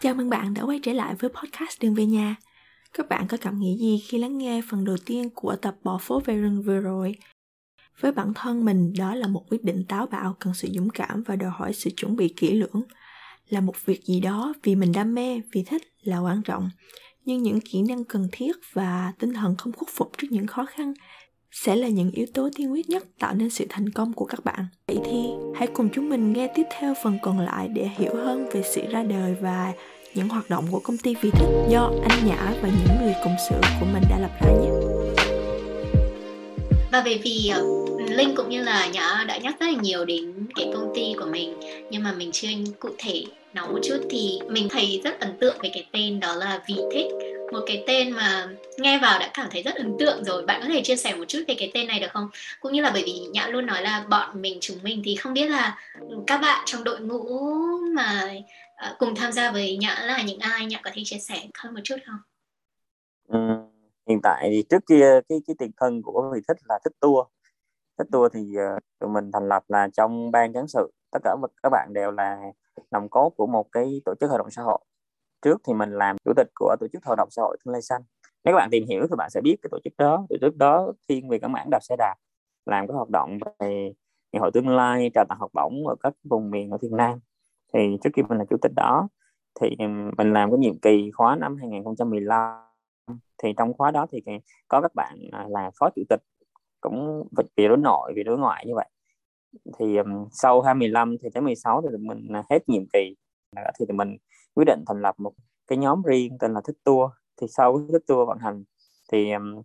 Chào mừng bạn đã quay trở lại với podcast Đường về nhà. Các bạn có cảm nghĩ gì khi lắng nghe phần đầu tiên của tập Bỏ phố về rừng vừa rồi? Với bản thân mình, đó là một quyết định táo bạo cần sự dũng cảm và đòi hỏi sự chuẩn bị kỹ lưỡng. Là một việc gì đó vì mình đam mê, vì thích là quan trọng. Nhưng những kỹ năng cần thiết và tinh thần không khuất phục trước những khó khăn sẽ là những yếu tố tiên quyết nhất tạo nên sự thành công của các bạn. Vậy thì hãy cùng chúng mình nghe tiếp theo phần còn lại để hiểu hơn về sự ra đời và những hoạt động của công ty Vì Thích do anh Nhã và những người cộng sự của mình đã lập ra nhé. Và bởi vì Linh cũng như là Nhã đã nhắc rất là nhiều đến cái công ty của mình. Nhưng mà mình chưa cụ thể nói một chút thì mình thấy rất ấn tượng về cái tên đó là Vì Thích một cái tên mà nghe vào đã cảm thấy rất ấn tượng rồi. Bạn có thể chia sẻ một chút về cái tên này được không? Cũng như là bởi vì nhã luôn nói là bọn mình chúng mình thì không biết là các bạn trong đội ngũ mà à, cùng tham gia với nhã là những ai? Nhã có thể chia sẻ hơn một chút không? Ừ, hiện tại thì trước kia cái cái tiền thân của vị thích là thích tour thích tour thì ờ, tụi mình thành lập là trong ban cán sự. Tất cả các bạn đều là nòng cốt của một cái tổ chức hoạt động xã hội. Trước thì mình làm chủ tịch của tổ chức hoạt động xã hội tương lai xanh. Nếu các bạn tìm hiểu thì bạn sẽ biết cái tổ chức đó. Tổ chức đó thiên về các mảng đạp xe đạp, làm các hoạt động về ngày hội tương lai, trao tặng học bổng ở các vùng miền ở Việt Nam. Thì trước khi mình là chủ tịch đó, thì mình làm cái nhiệm kỳ khóa năm 2015 thì trong khóa đó thì ờ, có các bạn à, là phó chủ tịch cũng vì đối nội vì đối ngoại như vậy. Thì um, sau 25 thì tới 16 thì mình à, hết nhiệm kỳ. Thì mình quyết định thành lập một cái nhóm riêng tên là thích tour. Thì sau thích tour vận hành thì um,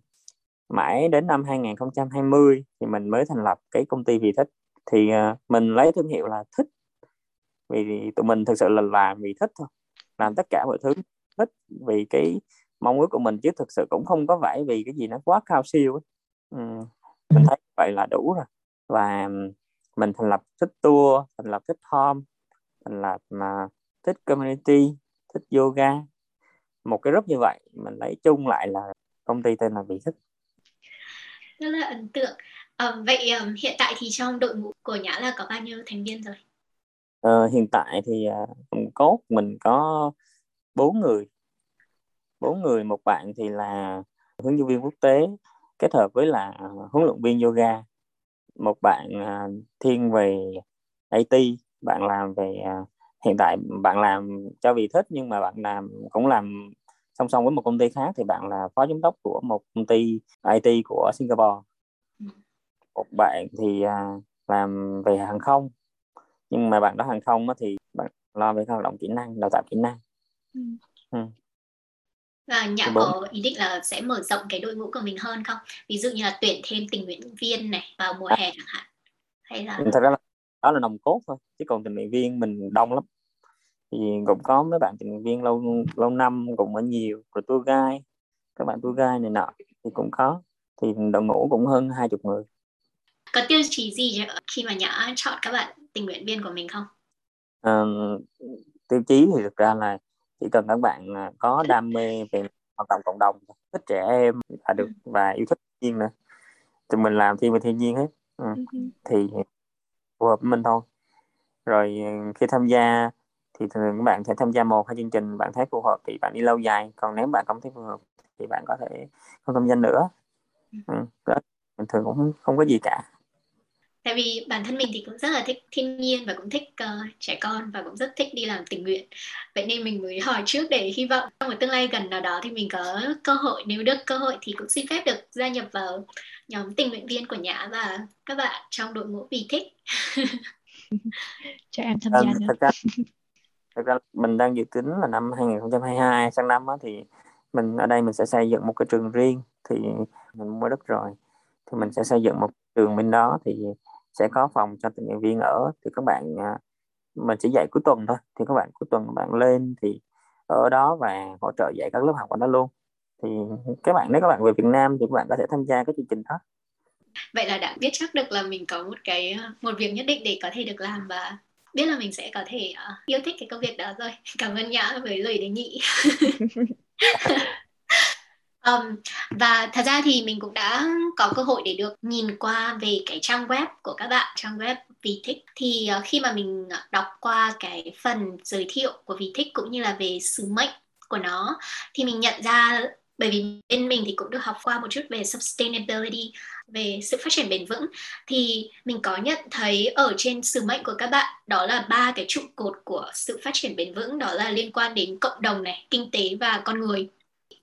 mãi đến năm 2020 thì mình mới thành lập cái công ty vì thích thì uh, mình lấy thương hiệu là thích. Vì tụi mình thực sự là làm vì thích thôi. Làm tất cả mọi thứ thích. Vì cái mong ước của mình chứ thực sự cũng không có phải vì cái gì nó quá cao siêu ấy. Ừ, mình thấy vậy là đủ rồi. Và mình thành lập thích tour thành lập thích home thành lập mà thích community thích yoga. Một cái group như vậy mình lấy chung lại là công ty tên là vị thích rất là ấn tượng. À, vậy um, hiện tại thì trong đội ngũ của nhã là có bao nhiêu thành viên rồi? À, hiện tại thì uh, cốt mình có bốn người. Bốn người một bạn thì là hướng dẫn viên quốc tế kết hợp với là huấn luyện viên yoga một bạn uh, thiên về IT bạn làm về uh, hiện tại bạn làm cho vì thích nhưng mà bạn làm cũng làm song song với một công ty khác thì bạn là phó giám đốc của một công ty IT của Singapore một bạn thì à, làm về hàng không nhưng mà bạn đó hàng không thì bạn lo về các hoạt động kỹ năng đào tạo kỹ năng ừ. Ừ. Và Nhã có ý định là sẽ mở rộng cái đội ngũ của mình hơn không? Ví dụ như là tuyển thêm tình nguyện viên này vào mùa hè chẳng hạn. Hay là thật ra là đó là nòng cốt thôi chứ còn tình nguyện viên mình đông lắm. Thì cũng có mấy bạn tình nguyện viên lâu lâu năm cũng ở nhiều rồi tour guide các bạn tour guide này nọ thì cũng có. Thì đội ngũ cũng hơn hai chục người. Có tiêu chí gì khi mà nhã chọn các bạn tình nguyện viên của mình không? À, tiêu chí thì thực ra là chỉ cần các bạn à, có đam mê về hoạt động cộng đồng thích trẻ em là được ừ. và yêu thích thiên nhiên nữa thì mình làm thiên về thiên nhiên hết ừ. ừ. thì phù hợp với mình thôi rồi ừ, khi tham gia thì thường các bạn sẽ tham gia một hai chương trình bạn thấy phù hợp thì bạn đi lâu dài còn nếu bạn không thấy phù hợp thì bạn có thể không tham gia nữa ừ, đó. mình thường cũng không có gì cả tại vì bản thân mình thì cũng rất là thích thiên nhiên và cũng thích uh, trẻ con và cũng rất thích đi làm tình nguyện. Vậy nên mình mới hỏi trước để hy vọng trong một tương lai gần nào đó thì mình có cơ hội nếu được cơ hội thì cũng xin phép được gia nhập vào nhóm tình nguyện viên của nhã và các bạn trong đội ngũ vì thích. Cho em tham gia nữa thật ra, thật ra mình đang dự tính là năm 2022 sang năm á, thì mình ở đây mình sẽ xây dựng một cái trường riêng thì mình mua đất rồi. Thì mình sẽ xây dựng một trường bên đó thì sẽ có phòng cho tình nguyện viên ở. Thì các bạn à, mình chỉ dạy cuối tuần thôi. Thì các bạn cuối tuần bạn lên thì ở đó và hỗ trợ dạy các lớp học ở đó luôn. Thì các bạn nếu các bạn về Việt Nam thì các bạn có thể tham gia cái chương trình đó. Vậy là đã biết chắc được là mình có một cái một việc nhất định để có thể được làm và biết là mình sẽ có thể uh, yêu thích cái công việc đó rồi. Cảm ơn nhã với lời đề nghị um, và thật ra thì mình cũng đã có cơ hội để được nhìn qua về cái trang web của các bạn trang web vì thích thì uh, khi mà mình ờ, đọc qua cái phần giới thiệu của vì thích cũng như là về sứ mệnh của nó thì mình nhận ra bởi vì bên mình thì cũng được học qua một chút về sustainability về sự phát triển bền vững thì mình có nhận thấy ở trên sứ mệnh của các bạn đó là ba cái trụ cột của sự phát triển bền vững đó là liên quan đến cộng đồng này kinh tế và con người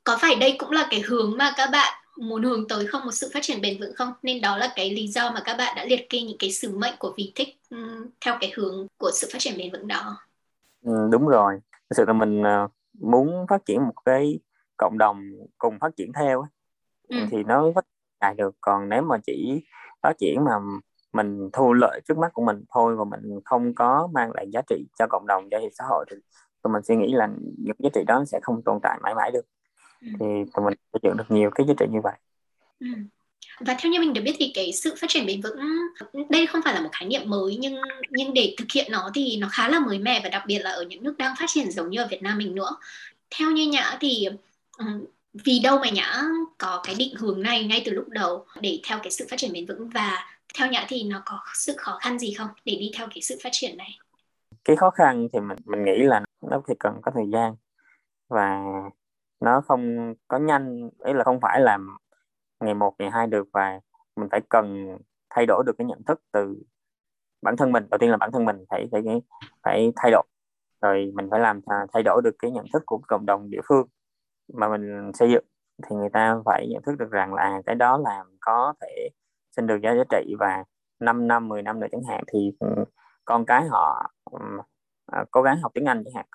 có phải đây cũng là cái hướng mà các bạn muốn hướng tới không? Một sự phát triển bền vững không? Nên đó là cái lý do mà các bạn đã liệt kê những cái sứ mệnh của vì thích um, theo cái hướng của sự phát triển bền vững đó. Ừ, đúng rồi. Thực sự là mình uh, muốn phát triển một cái cộng đồng cùng phát triển theo ừ. thì nó phát triển được. Còn nếu mà chỉ phát triển mà mình thu lợi trước mắt của mình thôi và mình không có mang lại giá trị cho cộng đồng cho xã hội thì tụi mình suy nghĩ là những giá trị đó sẽ không tồn tại mãi mãi được. ừ. Thì tụi mình xây dựng được nhiều cái giá trị như vậy. Ừ. và theo như mình được biết thì cái sự phát triển bền vững đây không phải là một khái niệm mới nhưng nhưng để thực hiện nó thì nó khá là mới mẻ và đặc biệt là ở những nước đang phát triển giống như ở Việt Nam mình nữa. Theo như nhã thì vì đâu mà nhã có cái định hướng này ngay từ lúc đầu để theo cái sự phát triển bền vững? Và theo nhã thì nó có sự khó khăn gì không để đi theo cái sự phát triển này? Cái khó khăn thì mình mình nghĩ là nó thì cần có thời gian và nó không có nhanh, ý là không phải làm ngày một, ngày hai được và mình phải cần thay đổi được cái nhận thức từ bản thân mình. Đầu tiên là bản thân mình phải phải phải thay đổi. Rồi mình phải làm thay đổi được cái nhận thức của cộng đồng địa phương mà mình xây dựng. Thì người ta phải nhận thức được rằng là cái đó làm có thể sinh được giá giá trị và 5 năm 10 năm nữa chẳng hạn. Thì ừ, con cái họ ừ, à, cố gắng học tiếng Anh chẳng hạn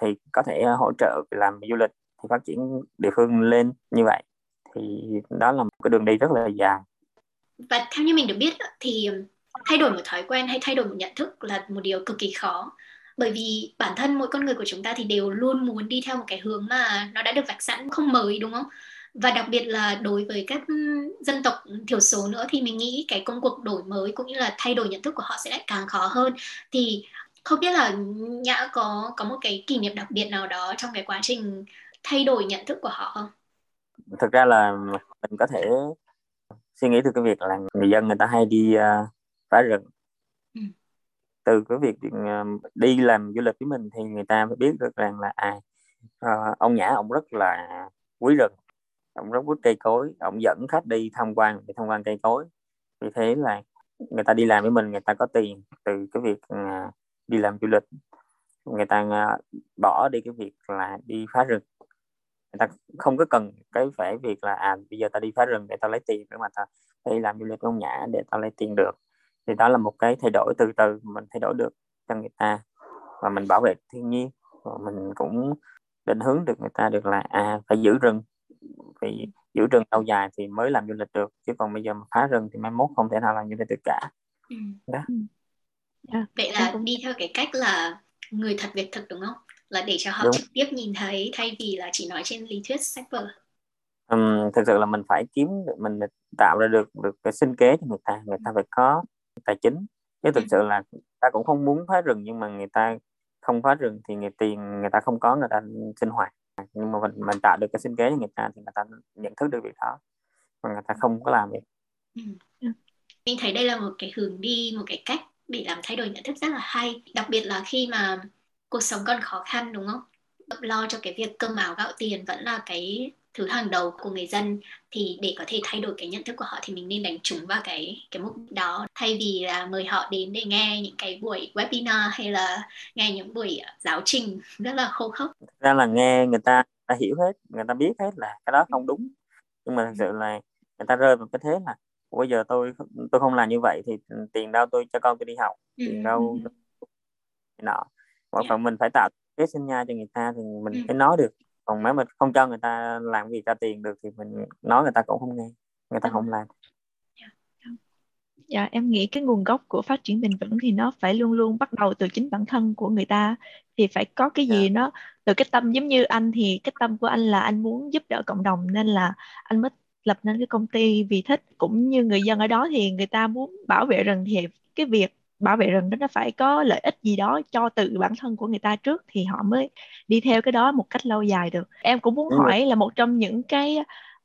thì có thể hỗ trợ làm du lịch thì phát triển địa phương lên như vậy. Thì đó là một cái đường đi rất là dài. Và theo như mình được biết thì thay đổi một thói quen hay thay đổi một nhận thức là một điều cực kỳ khó. Bởi vì bản thân mỗi con người của chúng ta thì đều luôn muốn đi theo một cái hướng mà nó đã được vạch sẵn, không mới, đúng không? Và đặc biệt là đối với các dân tộc thiểu số nữa thì mình nghĩ cái công cuộc đổi mới cũng như là thay đổi nhận thức của họ sẽ lại càng khó hơn. Thì không biết là nhã có có một cái kỷ niệm đặc biệt nào đó trong cái quá trình thay đổi nhận thức của họ không? Thực ra là mình có thể suy nghĩ từ cái việc là người dân người ta hay đi uh, phá rừng. Ừ. Từ cái việc ờ, đi làm du lịch với mình thì người ta phải biết được rằng là à uh, ông nhã ông rất là quý rừng ông rất quý cây cối ông dẫn khách đi tham quan để tham quan cây cối. Vì thế là người ta đi làm với mình người ta có tiền từ cái việc uh, đi làm du lịch. Người ta uh, bỏ đi cái việc là đi phá rừng người ta không có cần cái phải việc là à bây giờ ta đi phá rừng để tao lấy tiền để mà ta đi làm du lịch ông nhã để tao lấy tiền được thì đó là một cái thay đổi từ từ mình thay đổi được cho người ta và mình bảo vệ thiên nhiên và mình cũng định hướng được người ta được là à phải giữ rừng vì giữ rừng lâu dài thì mới làm du lịch được chứ còn bây giờ mà phá rừng thì mai mốt không thể nào làm du lịch được cả ừ. đó yeah. Ừ. Dạ. vậy là đi theo cái cách là người thật việc thực đúng không là để cho họ đúng. trực tiếp nhìn thấy thay vì là chỉ nói trên lý thuyết sách vở. Um, thực sự là mình phải kiếm mình tạo ra được được cái sinh kế cho người ta người ta phải có tài chính. Chứ thực sự là ta cũng không muốn phá rừng nhưng mà người ta không phá rừng thì người tiền người ta không có người ta sinh hoạt. Nhưng mà mình mình tạo được cái sinh kế cho người ta thì người ta nhận thức được việc đó mà người ta không có làm việc ừ. mình thấy đây là một cái hướng đi một cái cách để làm thay đổi nhận thức rất là hay. Đặc biệt là khi mà cuộc sống còn khó khăn đúng không? Lo cho cái việc cơm áo gạo tiền vẫn là cái thứ hàng đầu của người dân. Thì để có thể thay đổi cái nhận thức của họ thì mình nên đánh trúng vào cái cái mục đó. Thay vì là mời họ đến để nghe những cái buổi webinar hay là nghe những buổi giáo trình rất là khô khốc. Ra là nghe người ta đã hiểu hết người ta biết hết là cái đó không đúng. Nhưng mà thực sự là người ta rơi vào cái thế là bây giờ tôi tôi không làm như vậy thì tiền đâu tôi cho con tôi đi học tiền đâu nọ một phần mình phải tạo cái sinh nha cho người ta thì mình ừ. phải nói được còn nếu mình không cho người ta làm gì ra tiền được thì mình nói người ta cũng không nghe người ta không làm dạ em nghĩ cái nguồn gốc của phát triển bền vững thì nó phải luôn luôn bắt đầu từ chính bản thân của người ta thì phải có cái gì yeah. Dạ. nó từ cái tâm giống như anh thì cái tâm của anh là anh muốn giúp đỡ cộng đồng nên là anh mới lập nên cái công ty vì thích cũng như người dân ở đó thì người ta muốn bảo vệ rừng thì cái việc bảo vệ rừng đó nó phải có lợi ích gì đó cho tự bản thân của người ta trước thì họ mới đi theo cái đó một cách lâu dài được. Em cũng muốn hỏi là một trong những cái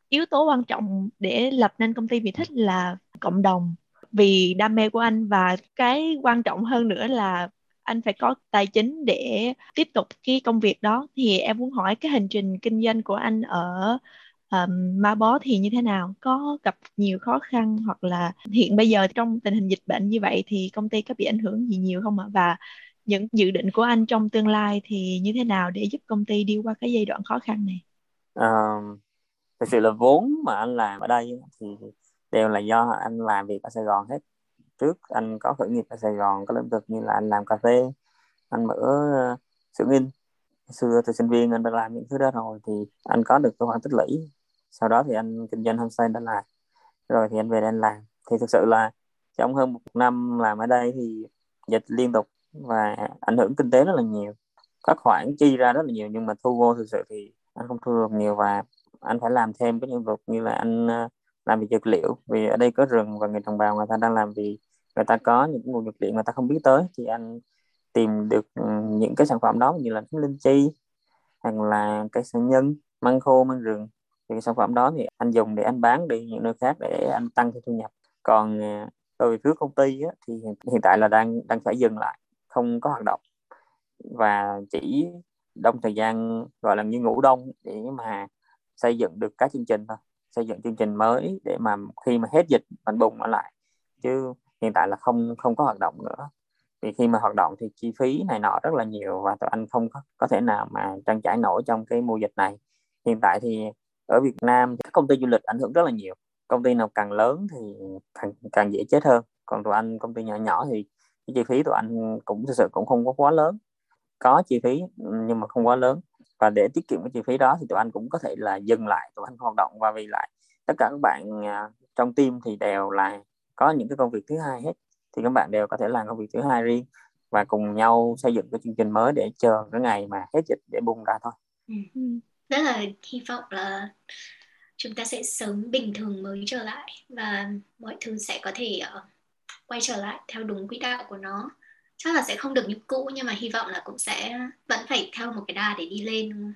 yếu tố quan trọng để lập nên công ty vì thích là cộng đồng. Vì đam mê của anh và cái quan trọng hơn nữa là anh phải có tài chính để tiếp tục cái công việc đó. Thì em muốn hỏi cái hành trình kinh doanh của anh ở um, ma bó thì như thế nào? Có gặp nhiều khó khăn hoặc là hiện bây giờ trong tình hình dịch bệnh như vậy thì công ty có bị ảnh hưởng gì nhiều không ạ? Và những dự định của anh trong tương lai thì như thế nào để giúp công ty đi qua cái giai đoạn khó khăn này? Um, thực sự là vốn mà anh làm ở đây thì đều là do anh làm việc ở Sài Gòn hết. Trước anh có khởi nghiệp ở Sài Gòn có lĩnh vực như là anh làm cà phê anh mở uh, xưởng in. Xưa từ sinh viên anh đã làm những thứ đó rồi thì anh có được cái khoản tích lũy sau đó thì anh kinh doanh homestay đó làm rồi thì anh về đây anh làm. Thì thực sự là trong hơn một năm làm ở đây thì dịch liên tục và ảnh hưởng kinh tế rất là nhiều. Các khoản chi ra rất là nhiều nhưng mà thu vô thực sự thì anh không thu được nhiều và anh phải làm thêm cái nhiệm vụ như là anh ờ, làm việc dược liệu. Vì ở đây có rừng và người đồng bào người ta đang làm vì người ta có những nguồn dược liệu người ta không biết tới. Thì anh tìm được ừ, những cái sản phẩm đó như là linh chi, hoặc là cây sơn nhân, măng khô, măng rừng thì cái sản phẩm đó thì anh dùng để anh bán đi những nơi khác để anh tăng thêm thu nhập. Còn à, đối với phía công ty á, thì hiện tại là đang đang phải dừng lại không có hoạt động. Và chỉ đông thời gian gọi là như ngủ đông để mà xây dựng được các chương trình thôi. Xây dựng chương trình mới để mà khi mà hết dịch mình bùng nó lại. Chứ hiện tại là không không có hoạt động nữa. Vì khi mà hoạt động thì chi phí này nọ rất là nhiều và tụi anh không có có thể nào mà trang trải nổi trong cái mùa dịch này. Hiện tại thì ở Việt Nam các công ty du lịch ảnh hưởng rất là nhiều. Công ty nào càng lớn thì càng, càng dễ chết hơn. Còn tụi anh công ty nhỏ nhỏ thì cái chi phí tụi anh cũng thực sự cũng không có quá lớn. Có chi phí nhưng mà không quá lớn. Và để tiết kiệm cái chi phí đó thì tụi anh cũng có thể là dừng lại tụi anh hoạt động và vì lại tất cả các bạn à, trong team thì đều là có những cái công việc thứ hai hết. Thì các bạn đều có thể làm công việc thứ hai riêng và cùng nhau xây dựng cái chương trình mới để chờ cái ngày mà hết dịch để bung ra thôi. Ừ. ừ. Rất là hy vọng là chúng ta sẽ sớm bình thường mới trở lại và mọi thứ sẽ có thể uh, quay trở lại theo đúng quỹ đạo của nó chắc là sẽ không được như cũ nhưng mà hy vọng là cũng sẽ vẫn phải theo một cái đà để đi lên đúng không?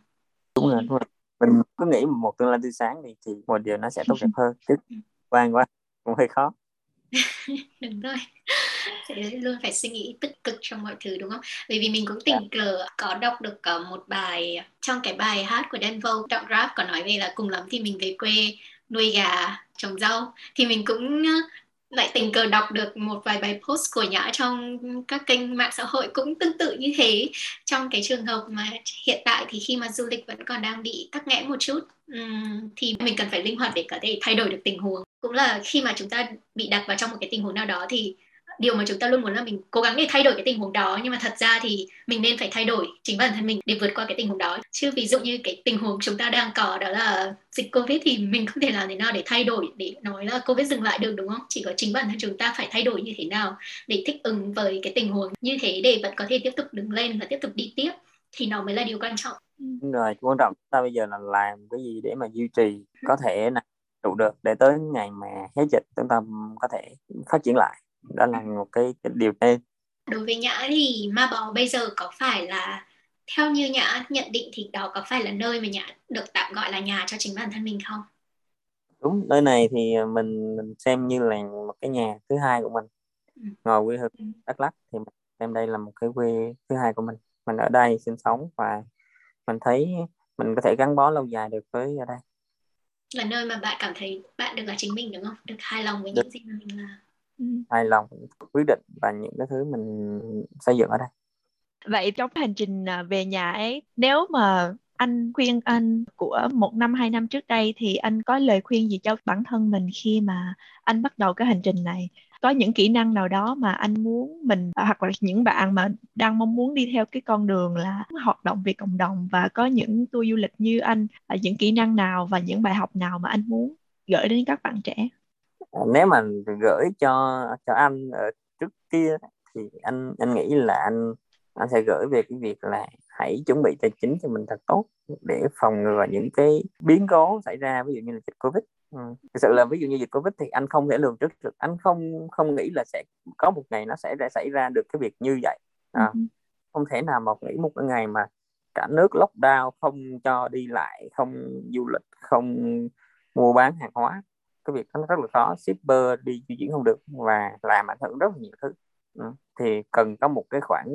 đúng rồi, đúng rồi. mình cứ nghĩ một tương lai tươi sáng thì thì một điều nó sẽ tốt đẹp hơn chứ quan quá cũng hơi khó đúng rồi. Sẽ luôn phải suy nghĩ tích cực trong mọi thứ đúng không? Bởi vì mình cũng tình dạ. cờ có đọc được uh, một bài trong cái bài hát của Denver Đạo Rap có nói về là cùng lắm thì mình về quê nuôi gà trồng rau. Thì mình cũng lại tình cờ đọc được một vài bài post của Nhã trong các kênh mạng xã hội cũng tương tự như thế. Trong cái trường hợp mà hiện tại thì khi mà du lịch vẫn còn đang bị tắc nghẽn một chút thì mình cần phải linh hoạt để có thể thay đổi được tình huống cũng là khi mà chúng ta bị đặt vào trong một cái tình huống nào đó thì điều mà chúng ta luôn muốn là mình cố gắng để thay đổi cái tình huống đó. Nhưng mà thật ra thì mình nên phải thay đổi chính bản thân mình để vượt qua cái tình huống đó. Chứ ví dụ như cái tình huống chúng ta đang có đó là dịch covid thì mình không thể làm thế nào để thay đổi, để nói là covid dừng lại được, đúng không? Chỉ có chính bản thân chúng ta phải thay đổi như thế nào để thích ứng với cái tình huống như thế để vẫn có thể tiếp tục đứng lên và tiếp tục đi tiếp thì nó mới là điều quan trọng. Đúng rồi, quan trọng. Ta bây giờ là làm cái gì để mà duy trì có thể là đủ được để tới ngày mà hết dịch chúng ta có thể phát triển lại. Đó là một cái, cái điều nên đối với nhã thì ma bò bây giờ có phải là theo như nhã nhận định thì đó có phải là nơi mà nhã được tạm gọi là nhà cho chính bản thân mình không? Đúng nơi này thì mình, mình xem như là một cái nhà thứ hai của mình. Ừ. ngoài quê hương ừ. đắk lắk thì mình xem đây là một cái quê thứ hai của mình. Mình ở đây sinh sống và mình thấy mình có thể gắn bó lâu dài được với ở đây là nơi mà bạn cảm thấy bạn được là chính mình đúng không được hài lòng với được. những gì mà mình làm ừ. hài lòng quyết định và những cái thứ mình xây dựng ở đây vậy trong hành trình à, về nhà ấy nếu mà anh khuyên anh của một năm hai năm trước đây thì anh có lời khuyên gì cho bản thân mình khi mà anh bắt đầu cái hành trình này có những kỹ năng nào đó mà anh muốn mình, hoặc là những bạn mà đang mong muốn đi theo cái con đường là hoạt động vì cộng đồng và có những tour du lịch như anh, là những kỹ năng nào và những bài học nào mà anh muốn gửi đến các bạn trẻ? À, nếu mà gửi cho cho anh ở trước kia thì anh anh nghĩ là anh anh sẽ gửi về cái việc là hãy chuẩn bị tài chính cho mình thật tốt để phòng ngừa những cái biến cố xảy ra, ví dụ như là dịch covid ừ. thực sự là ví dụ như dịch covid thì anh không thể lường trước được anh không không nghĩ là sẽ có một ngày nó sẽ xảy ra được cái việc như vậy à, ừ. không thể nào mà nghĩ một cái ngày mà cả nước lockdown không cho đi lại không du lịch không mua bán hàng hóa cái việc nó rất là khó shipper đi di chuyển không được và làm ảnh hưởng rất là nhiều thứ ừ. thì cần có một cái khoản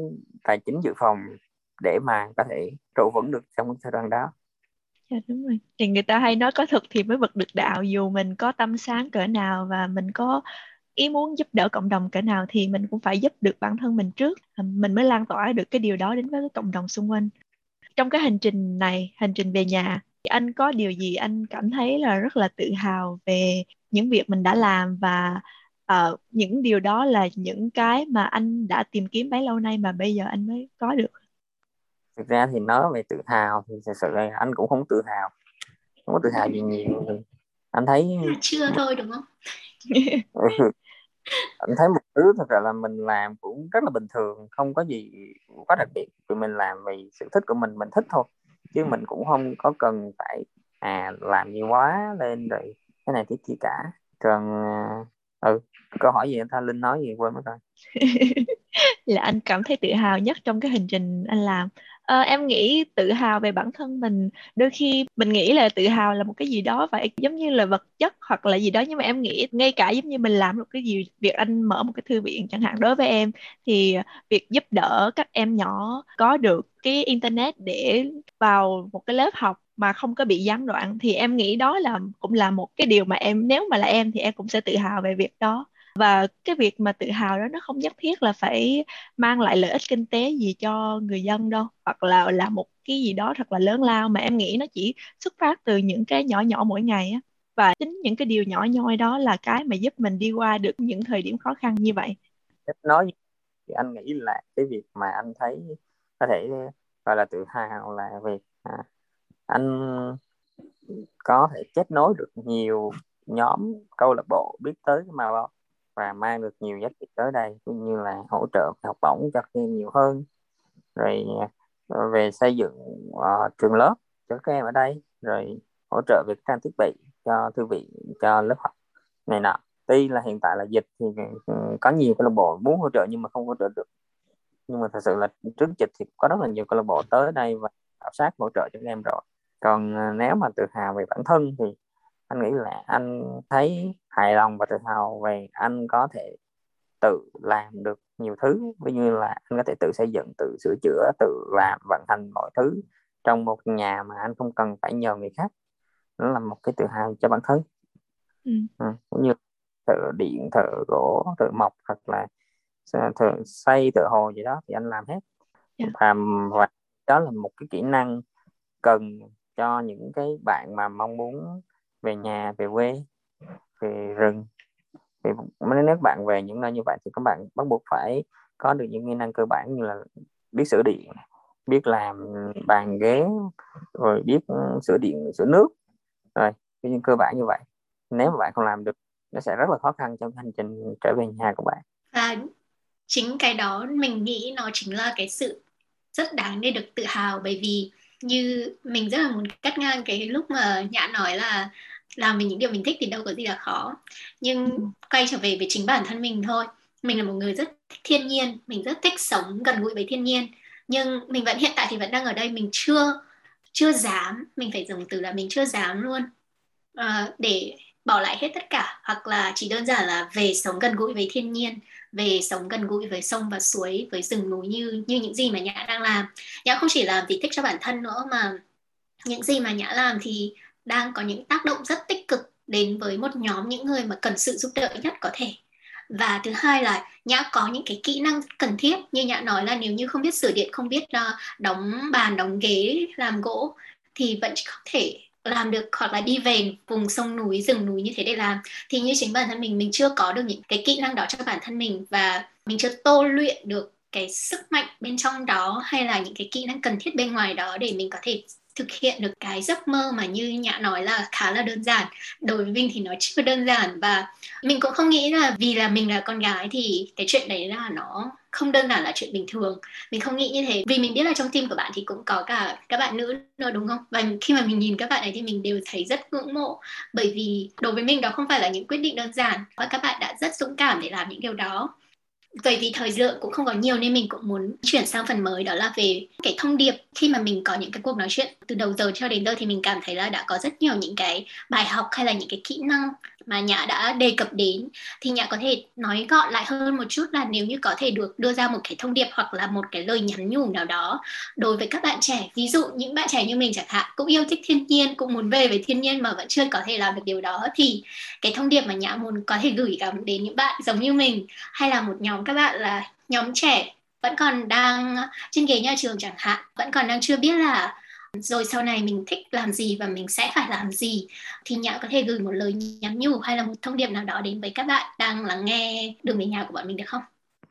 tài chính dự phòng để mà có thể trụ vững được trong cái giai đoạn đó dạ đúng rồi. Thì người ta hay nói có thực thì mới bật được đạo dù mình có tâm sáng cỡ nào và mình có ý muốn giúp đỡ cộng đồng cỡ nào thì mình cũng phải giúp được bản thân mình trước à, mình mới lan tỏa được cái điều đó đến với cái cộng đồng xung quanh. Trong cái hành trình này hành trình về nhà anh có điều gì anh cảm thấy là rất là tự hào về những việc mình đã làm và uh, những điều đó là những cái mà anh đã tìm kiếm bấy lâu nay mà bây giờ anh mới có được? Thực ra thì nói về tự hào thì thực sự là anh cũng không tự hào. Không có tự hào gì nhiều. Anh thấy chưa thôi đúng không? Ừ. anh thấy một thứ thật ra là mình làm cũng rất là bình thường không có gì quá đặc biệt. Vì mình làm vì sự thích của mình mình thích thôi. Chứ mình cũng không có cần phải à làm gì quá lên rồi cái này cái kia cả. Còn à, ừ câu hỏi gì anh ta? Linh nói gì? Quên mất rồi. Là anh cảm thấy tự hào nhất trong cái hành trình anh làm à, em nghĩ tự hào về bản thân mình đôi khi mình nghĩ là tự hào là một cái gì đó phải giống như là vật chất hoặc là gì đó nhưng mà em nghĩ ngay cả giống như mình làm một cái gì việc anh mở một cái thư viện chẳng hạn đối với em thì việc giúp đỡ các em nhỏ có được cái internet để vào một cái lớp học mà không có bị gián đoạn thì em nghĩ đó là cũng là một cái điều mà em nếu mà là em thì em cũng sẽ tự hào về việc đó và cái việc mà tự hào đó nó không nhất thiết là phải mang lại lợi ích kinh tế gì cho người dân đâu hoặc là là một cái gì đó thật là lớn lao mà em nghĩ nó chỉ xuất phát từ những cái nhỏ nhỏ mỗi ngày á. Và chính những cái điều nhỏ nhoi đó là cái mà giúp mình đi qua được những thời điểm khó khăn như vậy. Nói thì anh nghĩ là cái việc mà anh thấy có thể gọi là tự hào là việc à, anh có thể kết nối được nhiều nhóm câu lạc bộ biết tới cái màu và mang được nhiều giá trị tới đây cũng như là hỗ trợ học bổng cho các em nhiều hơn. Rồi à, về xây dựng uh, trường lớp cho các em ở đây rồi hỗ trợ về trang thiết bị cho thư viện cho lớp học này nọ. Tuy là hiện tại là dịch thì ừ, ừ, có nhiều câu lạc bộ muốn hỗ trợ nhưng mà không hỗ trợ được. Nhưng mà thật sự là trước dịch thì có rất là nhiều câu lạc bộ tới đây và khảo sát hỗ trợ cho các em rồi. Còn à, nếu mà tự hào về bản thân thì anh nghĩ là anh thấy hài lòng và tự hào về anh có thể tự làm được nhiều thứ ví như là anh có thể tự xây dựng tự sửa chữa tự làm vận hành mọi thứ trong một nhà mà anh không cần phải nhờ người khác nó là một cái tự hào cho bản thân ừ. Ừ, cũng như thợ điện thợ gỗ thợ mộc hoặc là thợ xây thợ hồ gì đó thì anh làm hết yeah. Dạ. và, và đó là một cái kỹ năng cần cho những cái bạn mà mong muốn về nhà về quê về rừng. Thì nếu bạn về những nơi như vậy thì các bạn bắt buộc phải có được những kỹ năng cơ bản như là biết sửa điện, biết làm bàn ghế, rồi biết sửa điện, sửa nước. Rồi những cơ bản như vậy. Nếu mà bạn không làm được, nó sẽ rất là khó khăn trong hành trình trở về nhà của bạn. Và chính cái đó mình nghĩ nó chính là cái sự rất đáng để được tự hào bởi vì như mình rất là muốn cắt ngang cái lúc mà nhã nói là làm về những điều mình thích thì đâu có gì là khó. Nhưng ừ. quay trở về với chính bản thân mình thôi. Mình là một người rất thích thiên nhiên mình rất thích sống gần gũi với thiên nhiên. Nhưng mình vẫn hiện tại thì vẫn đang ở đây mình chưa chưa dám. Mình phải dùng từ là mình chưa dám luôn. Uh, để bỏ lại hết tất cả. Hoặc là chỉ đơn giản là về sống gần gũi với thiên nhiên về sống gần gũi với sông và suối với rừng núi như như những gì mà nhã đang làm. Nhã không chỉ làm vì thích cho bản thân nữa mà những gì mà nhã làm thì đang có những tác động rất tích cực đến với một nhóm những người mà cần sự giúp đỡ nhất có thể. Và thứ hai là nhã có những cái kỹ năng cần thiết. Như nhã nói là nếu như không biết sửa điện, không biết ờ, đóng bàn, đóng ghế, làm gỗ, thì vẫn không thể làm được hoặc là đi về vùng sông núi, rừng núi như thế để làm. Thì như chính bản thân mình mình chưa có được những cái kỹ năng đó cho bản thân mình và mình chưa tô luyện được cái sức mạnh bên trong đó hay là những cái kỹ năng cần thiết bên ngoài đó để mình có thể thực hiện được cái giấc mơ mà như nhã nói là khá là đơn giản. Đối với mình thì nó chưa đơn giản và mình cũng không nghĩ là vì là mình là con gái thì cái chuyện đấy là nó không đơn giản là chuyện bình thường. Mình không nghĩ như thế. Vì mình biết là trong team của bạn thì cũng có cả các bạn nữ nữa, đúng không? Và khi mà mình nhìn các bạn ấy thì mình đều thấy rất ngưỡng mộ. Bởi vì đối với mình đó không phải là những quyết định đơn giản. Và các bạn đã rất dũng cảm để làm những điều đó vậy vì thời lượng cũng không có nhiều nên mình cũng muốn chuyển sang phần mới, đó là về cái thông điệp khi mà mình có những cái cuộc nói chuyện từ đầu giờ cho đến giờ thì mình cảm thấy là đã có rất nhiều những cái bài học hay là những cái kỹ năng mà nhã đã đề cập đến, thì nhã có thể nói gọn lại hơn một chút là nếu như có thể được đưa ra một cái thông điệp hoặc là một cái lời nhắn nhủ nào đó đối với các bạn trẻ. Ví dụ những bạn trẻ như mình chẳng hạn, cũng yêu thích thiên nhiên, cũng muốn về với thiên nhiên mà vẫn chưa có thể làm được điều đó, thì cái thông điệp mà nhã muốn có thể gửi gắm đến những bạn giống như mình hay là một nhóm các bạn là nhóm trẻ vẫn còn đang trên ghế nhà trường chẳng hạn, vẫn còn đang chưa biết là rồi sau này mình thích làm gì và mình sẽ phải làm gì thì nhã có thể gửi một lời nhắn nhủ hay là một thông điệp nào đó đến với các bạn đang lắng nghe đường về nhà của bọn mình được không?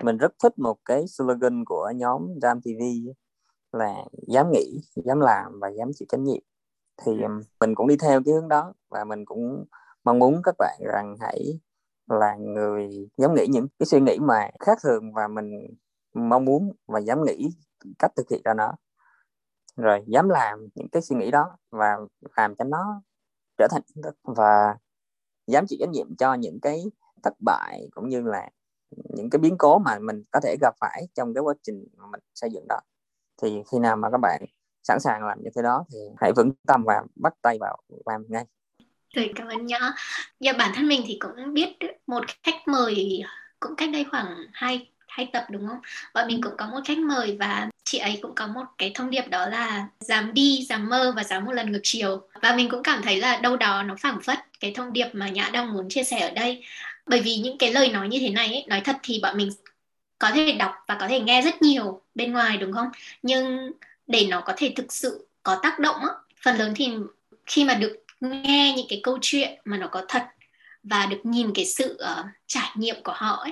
Mình rất thích một cái slogan của nhóm Jam TV là dám nghĩ dám làm và dám chịu trách nhiệm. Thì ừ. mình cũng đi theo cái hướng đó và mình cũng mong muốn các bạn rằng hãy là người dám nghĩ những cái suy nghĩ mà khác thường và mình mong muốn và dám nghĩ cách thực hiện ra nó rồi, dám làm những cái suy nghĩ đó và làm cho nó trở thành thực và dám chịu trách nhiệm cho những cái thất bại cũng như là những cái biến cố mà mình có thể gặp phải trong cái quá trình mà mình xây dựng đó thì khi nào mà các bạn sẵn sàng làm như thế đó thì hãy vững tâm và bắt tay vào làm ngay rồi, cảm ơn nhã. Dạ bản thân mình thì cũng biết một khách mời, cũng cách đây khoảng hai hay tập đúng không? Bọn mình cũng có một khách mời và chị ấy cũng có một cái thông điệp đó là dám đi dám mơ và dám một lần ngược chiều. Và mình cũng cảm thấy là đâu đó nó phảng phất cái thông điệp mà nhã đang muốn chia sẻ ở đây. Bởi vì những cái lời nói như thế này ấy, nói thật thì bọn mình có thể đọc và có thể nghe rất nhiều bên ngoài đúng không? Nhưng để nó có thể thực sự có tác động á phần lớn thì khi mà được nghe những cái câu chuyện mà nó có thật và được nhìn cái sự uh, trải nghiệm của họ ấy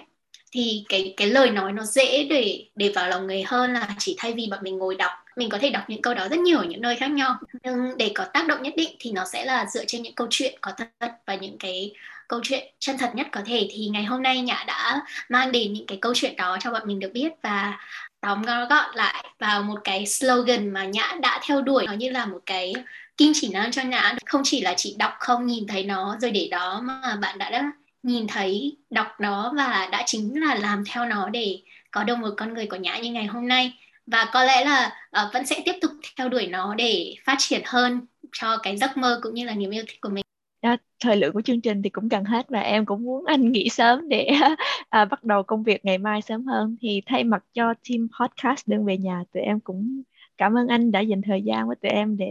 thì cái cái lời nói nó dễ để để vào lòng người hơn là chỉ thay vì bọn mình ngồi đọc. Mình có thể đọc những câu đó rất nhiều ở những nơi khác nhau. Nhưng để có tác động nhất định thì nó sẽ là dựa trên những câu chuyện có thật và những cái câu chuyện chân thật nhất có thể. Thì ngày hôm nay nhã đã mang đến những cái câu chuyện đó cho bọn mình được biết và tóm gọn lại vào một cái slogan mà nhã đã theo đuổi. Nó như là một cái kim chỉ nam cho nhã. Không chỉ là chỉ đọc không nhìn thấy nó rồi để đó mà bạn đã, đã nhìn thấy đọc nó và đã chính là làm theo nó để có được một con người của nhã như ngày hôm nay. Và có lẽ là uh, vẫn sẽ tiếp tục theo đuổi nó để phát triển hơn cho cái giấc mơ cũng như là niềm yêu thích của mình. Đó, thời lượng của chương trình thì cũng gần hết và em cũng muốn anh nghỉ sớm để à, bắt đầu công việc ngày mai sớm hơn. Thì thay mặt cho team podcast đường về nhà tụi em cũng cảm ơn anh đã dành thời gian với tụi em để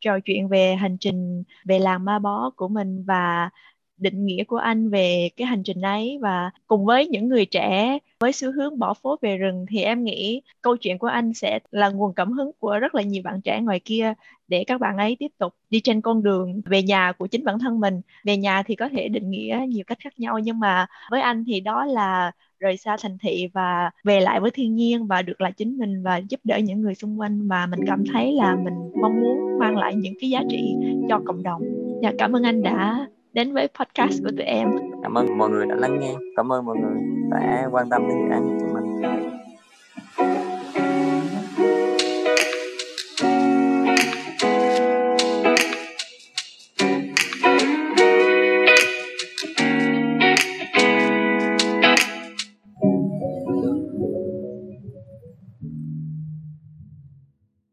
trò chuyện về hành trình về làng ma bó của mình và định nghĩa của anh về cái hành trình ấy. Và cùng với những người trẻ với xu hướng bỏ phố về rừng thì em nghĩ câu chuyện của anh sẽ là nguồn cảm hứng của rất là nhiều bạn trẻ ngoài kia để các bạn ấy tiếp tục đi trên con đường về nhà của chính bản thân mình. Về nhà thì có thể định nghĩa nhiều cách khác nhau nhưng mà với anh thì đó là rời xa thành thị và về lại với thiên nhiên và được là chính mình và giúp đỡ những người xung quanh. Mà mình cảm thấy là mình mong muốn mang lại những cái giá trị cho cộng đồng. Dạ, cảm ơn anh đã đến với podcast của tụi em. Cảm ơn mọi người đã lắng nghe. Cảm ơn mọi người đã quan tâm đến dự án của mình.